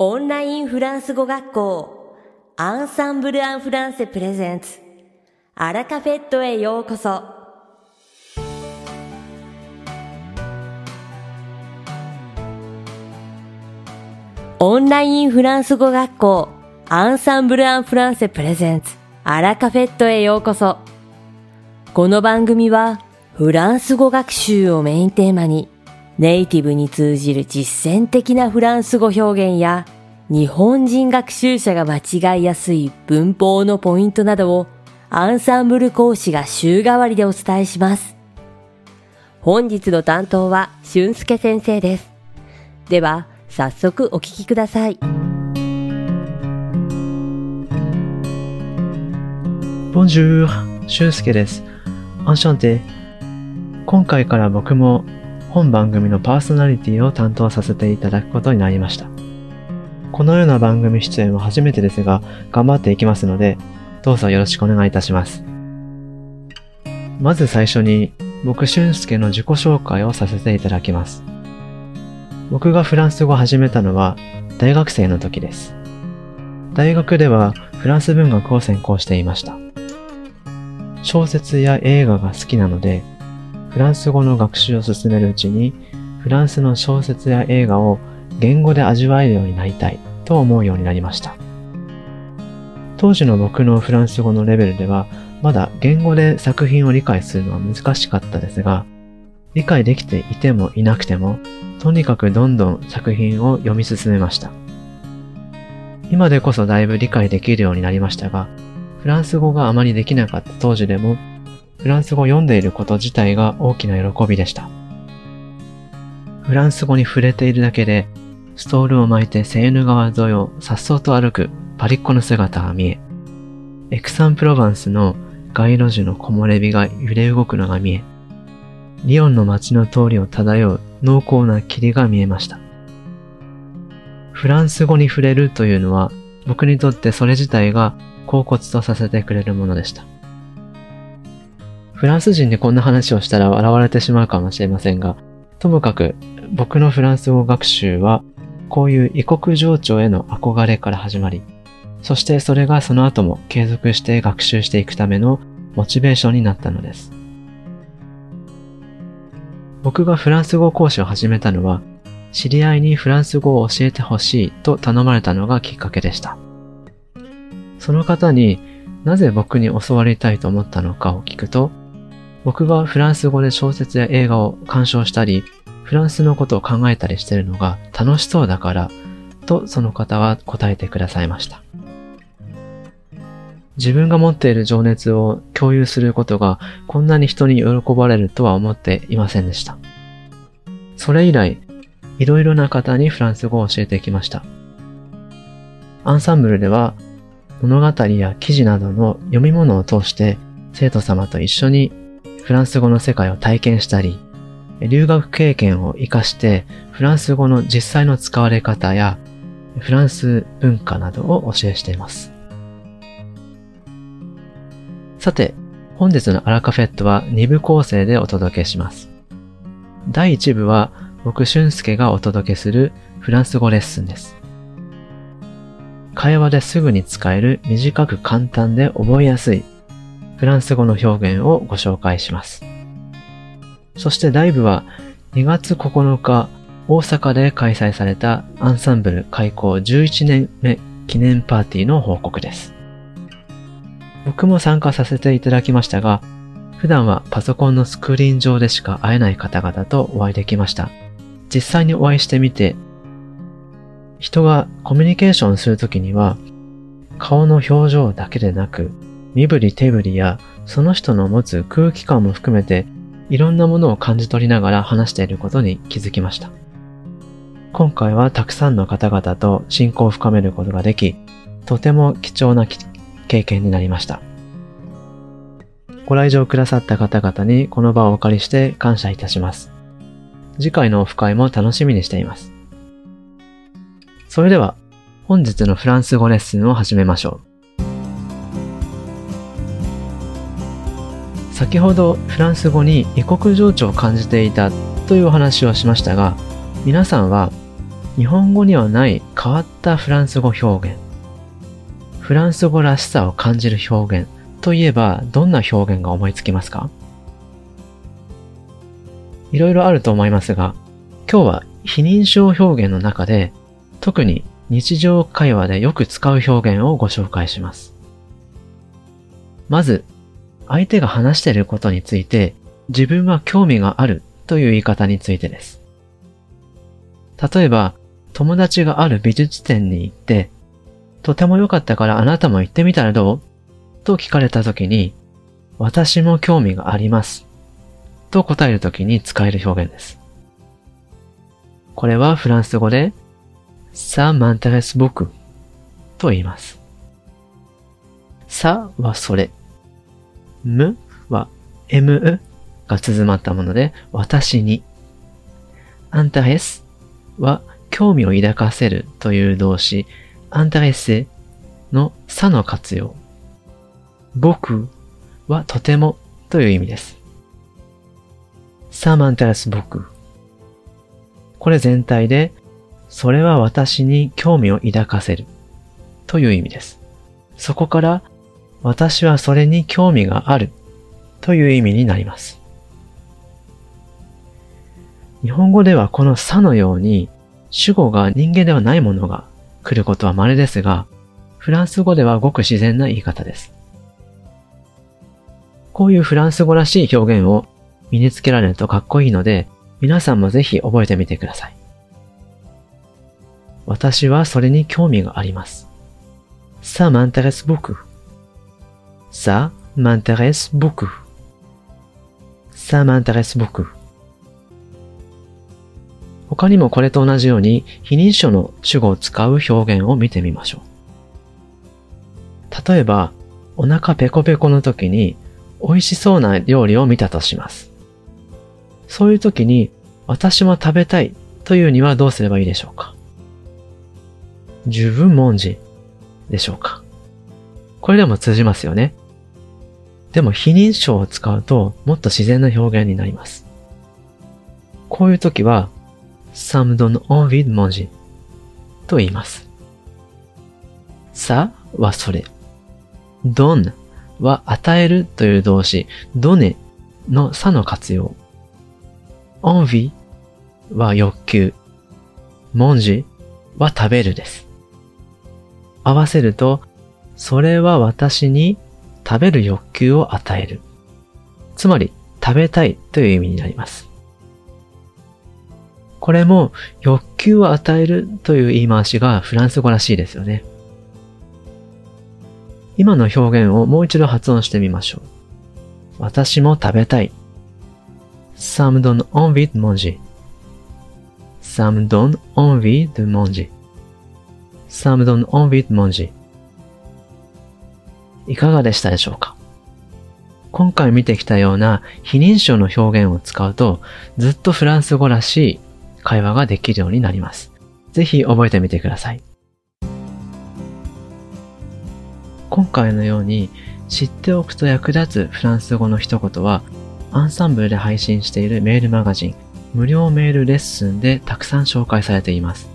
オンラインフランス語学校アンサンブル・アン・フランセプレゼンツアラカフェットへようこそ。オンラインフランス語学校アンサンブル・アン・フランセプレゼンツアラカフェットへようこそ。この番組はフランス語学習をメインテーマにネイティブに通じる実践的なフランス語表現や日本人学習者が間違いやすい文法のポイントなどをアンサンブル講師が週替わりでお伝えします。本日の担当は俊介先生です。では、早速お聞きください。ボンジュール、俊介です。アンシャンテ。今回から僕も本番組のパーソナリティを担当させていただくことになりました。このような番組出演は初めてですが、頑張っていきますので、どうぞよろしくお願いいたします。まず最初に、僕俊介の自己紹介をさせていただきます。僕がフランス語を始めたのは大学生の時です。大学ではフランス文学を専攻していました。小説や映画が好きなので、フランス語の学習を進めるうちに、フランスの小説や映画を言語で味わえるようになりたいと思うようになりました。当時の僕のフランス語のレベルでは、まだ言語で作品を理解するのは難しかったですが、理解できていてもいなくても、とにかくどんどん作品を読み進めました。今でこそだいぶ理解できるようになりましたが、フランス語があまりできなかった当時でもフランス語を読んでいること自体が大きな喜びでした。フランス語に触れているだけで、ストールを巻いてセーヌ川沿いを颯爽と歩くパリッコの姿が見え、エクサンプロバンスの街路樹の木漏れ日が揺れ動くのが見え、リヨンの街の通りを漂う濃厚な霧が見えました。フランス語に触れるというのは、僕にとってそれ自体が恍惚とさせてくれるものでした。フランス人にこんな話をしたら笑われてしまうかもしれませんが、ともかく僕のフランス語学習は、こういう異国情緒への憧れから始まり、そしてそれがその後も継続して学習していくためのモチベーションになったのです。僕がフランス語講師を始めたのは、知り合いにフランス語を教えてほしいと頼まれたのがきっかけでした。その方になぜ僕に教わりたいと思ったのかを聞くと、僕がフランス語で小説や映画を鑑賞したり、フランスのことを考えたりしてるのが楽しそうだから、とその方は答えてくださいました。自分が持っている情熱を共有することがこんなに人に喜ばれるとは思っていませんでした。それ以来、いろいろな方にフランス語を教えてきました。アンサンブルでは物語や記事などの読み物を通して生徒様と一緒にフランス語の世界を体験したり、留学経験を活かしてフランス語の実際の使われ方やフランス文化などを教えしています。さて、本日のアラカフェットは2部構成でお届けします。第1部は僕俊介がお届けするフランス語レッスンです。会話ですぐに使える短く簡単で覚えやすいフランス語の表現をご紹介します。そしてライブは2月9日大阪で開催されたアンサンブル開校11年目記念パーティーの報告です。僕も参加させていただきましたが、普段はパソコンのスクリーン上でしか会えない方々とお会いできました。実際にお会いしてみて、人がコミュニケーションするときには、顔の表情だけでなく、身振り手振りやその人の持つ空気感も含めていろんなものを感じ取りながら話していることに気づきました。今回はたくさんの方々と親交を深めることができ、とても貴重な経験になりました。ご来場くださった方々にこの場をお借りして感謝いたします。次回のオフ会も楽しみにしています。それでは、本日のフランス語レッスンを始めましょう。先ほどフランス語に異国情緒を感じていたというお話をしましたが皆さんは日本語にはない変わったフランス語表現。フランス語らしさを感じる表現といえばどんな表現が思いつきますか？いろいろあると思いますが、今日は非認証表現の中で特に日常会話でよく使う表現をご紹介します。まず、相手が話していることについて自分は興味があるという言い方についてです。例えば、友達がある美術展に行って、とても良かったからあなたも行ってみたらどう？と聞かれた時に、私も興味があります。と答える時に使える表現です。これはフランス語で、ça m'intéresse beaucoup と言います。さはそれ。むは mu が綴まったもので、私に。アンタレスは興味を抱かせるという動詞、アンタレセのさの活用。僕はとてもという意味です。サマンタラス僕。これ全体で、それは私に興味を抱かせるという意味です。そこから、私はそれに興味があるという意味になります。日本語ではこのさのように主語が人間ではないものが来ることは稀ですが、フランス語ではごく自然な言い方です。こういうフランス語らしい表現を身につけられるとかっこいいので、皆さんもぜひ覚えてみてください。私はそれに興味があります。Ça m'intéresse beaucoup. Ça m'intéresse beaucoup. Ça m'intéresse beaucoup. 他にもこれと同じように非認証の主語を使う表現を見てみましょう。例えば、お腹ペコペコの時に美味しそうな料理を見たとします。そういう時に私も食べたいというにはどうすればいいでしょうか十分文字でしょうかこれでも通じますよね。でも非認証を使うともっと自然な表現になります。こういう時は ça me donne envie de manger と言います。さはそれ。donne は与えるという動詞、donner のさの活用。envie は欲求。manger は食べるです。合わせると、それは私に食べる欲求を与える。つまり、食べたいという意味になります。これも欲求を与えるという言い回しがフランス語らしいですよね。今の表現をもう一度発音してみましょう。私も食べたい。Ça me donne envie de manger. Ça me donne envie de manger. Ça me donne envie de manger. いかがでしたでしょうか？今回見てきたような非認証の表現を使うとずっとフランス語らしい会話ができるようになります。ぜひ覚えてみてください。今回のように知っておくと役立つフランス語の一言はアンサンブルで配信しているメールマガジン無料メールレッスンでたくさん紹介されています。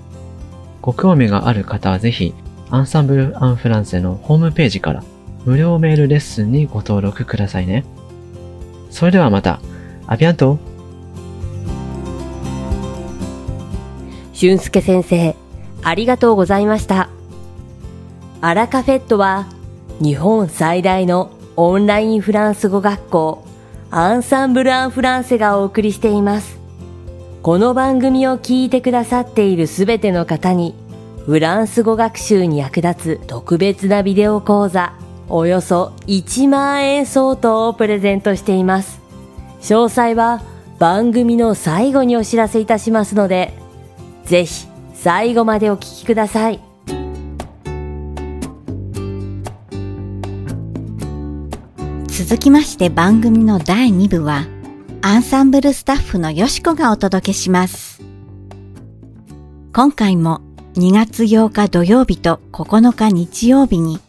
ご興味がある方はぜひアンサンブル・アン・フランセのホームページから無料メールレッスンにご登録くださいね。それではまた。アビアント俊介先生、ありがとうございました。アラカフェットは、日本最大のオンラインフランス語学校、アンサンブル・アン・フランセがお送りしています。この番組を聞いてくださっているすべての方に、フランス語学習に役立つ特別なビデオ講座、およそ1万円相当をプレゼントしています。詳細は番組の最後にお知らせいたしますので、ぜひ最後までお聞きください。続きまして番組の第2部は、アンサンブルスタッフのよしこがお届けします。今回も2月8日土曜日と9日日曜日に、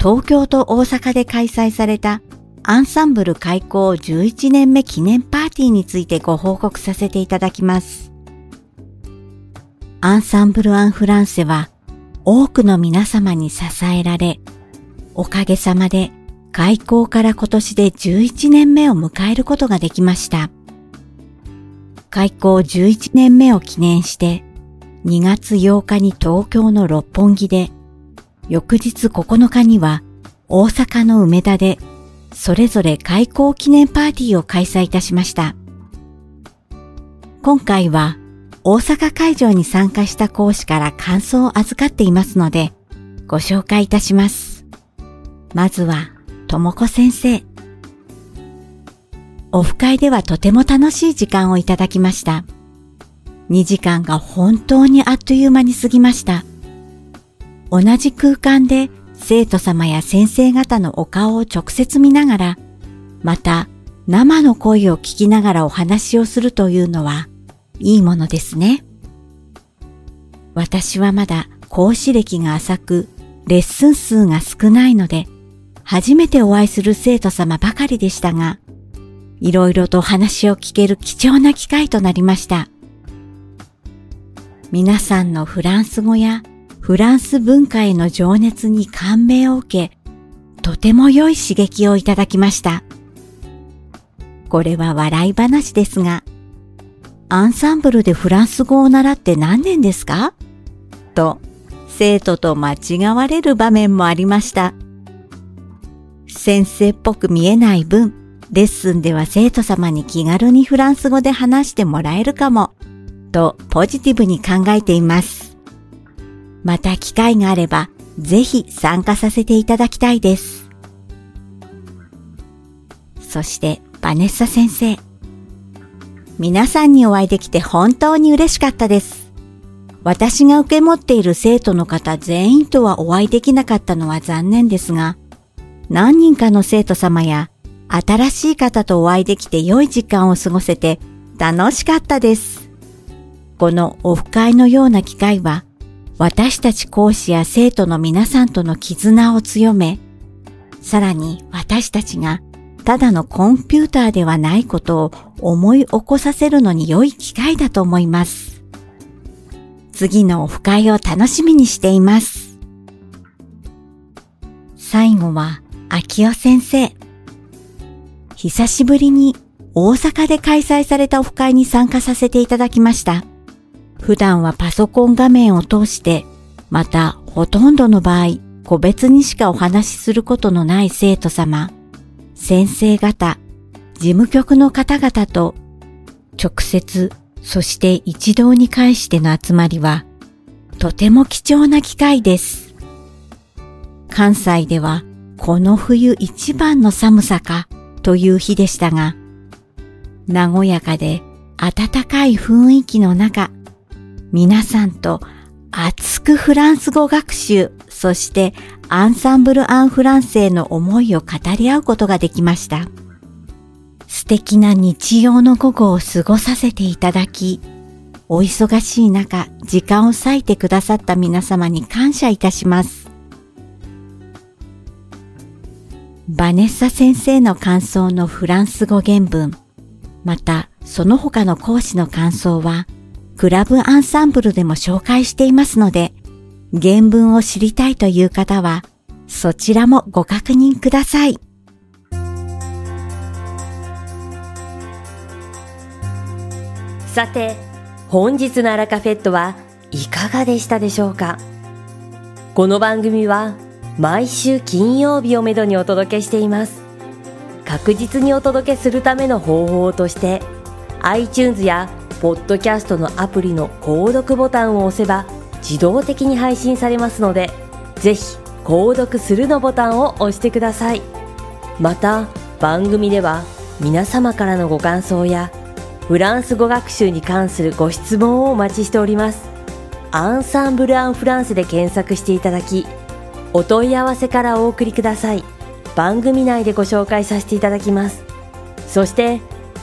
東京と大阪で開催されたアンサンブル開校11年目記念パーティーについてご報告させていただきます。アンサンブル・アン・フランセは多くの皆様に支えられ、おかげさまで開校から今年で11年目を迎えることができました。開校11年目を記念して2月8日に東京の六本木で、翌日9日には大阪の梅田でそれぞれ開校記念パーティーを開催いたしました。今回は大阪会場に参加した講師から感想を預かっていますので、ご紹介いたします。まずは、ともこ先生。オフ会ではとても楽しい時間をいただきました。2時間が本当にあっという間に過ぎました。同じ空間で生徒様や先生方のお顔を直接見ながら、また生の声を聞きながらお話をするというのはいいものですね。私はまだ講師歴が浅く、レッスン数が少ないので、初めてお会いする生徒様ばかりでしたが、いろいろとお話を聞ける貴重な機会となりました。皆さんのフランス語やフランス文化への情熱に感銘を受け、とても良い刺激をいただきました。これは笑い話ですが、アンサンブルでフランス語を習って何年ですか？と、生徒と間違われる場面もありました。先生っぽく見えない分、レッスンでは生徒様に気軽にフランス語で話してもらえるかも、とポジティブに考えています。また機会があれば、ぜひ参加させていただきたいです。そして、バネッサ先生。皆さんにお会いできて本当に嬉しかったです。私が受け持っている生徒の方全員とはお会いできなかったのは残念ですが、何人かの生徒様や新しい方とお会いできて良い時間を過ごせて楽しかったです。このオフ会のような機会は私たち講師や生徒の皆さんとの絆を強め、さらに私たちがただのコンピューターではないことを思い起こさせるのに良い機会だと思います。次のオフ会を楽しみにしています。最後は、秋代先生。久しぶりに大阪で開催されたオフ会に参加させていただきました。普段はパソコン画面を通して、またほとんどの場合、個別にしかお話しすることのない生徒様、先生方、事務局の方々と直接、そして一堂に会しての集まりは、とても貴重な機会です。関西ではこの冬一番の寒さかという日でしたが、和やかで暖かい雰囲気の中、皆さんと熱くフランス語学習、そしてアンサンブル・アン・フランセへの思いを語り合うことができました。素敵な日曜の午後を過ごさせていただき、お忙しい中、時間を割いてくださった皆様に感謝いたします。バネッサ先生の感想のフランス語原文、またその他の講師の感想は、クラブアンサンブルでも紹介していますので、原文を知りたいという方は、そちらもご確認ください。さて、本日のアラカフェットはいかがでしたでしょうか？この番組は毎週金曜日をめどにお届けしています。確実にお届けするための方法として iTunes やポッドキャストのアプリの購読ボタンを押せば自動的に配信されますので、ぜひ購読するのボタンを押してください。また、番組では皆様からのご感想やフランス語学習に関するご質問をお待ちしております。アンサンブル・アン・フランスで検索していただき、お問い合わせからお送りください。番組内でご紹介させていただきます。そして、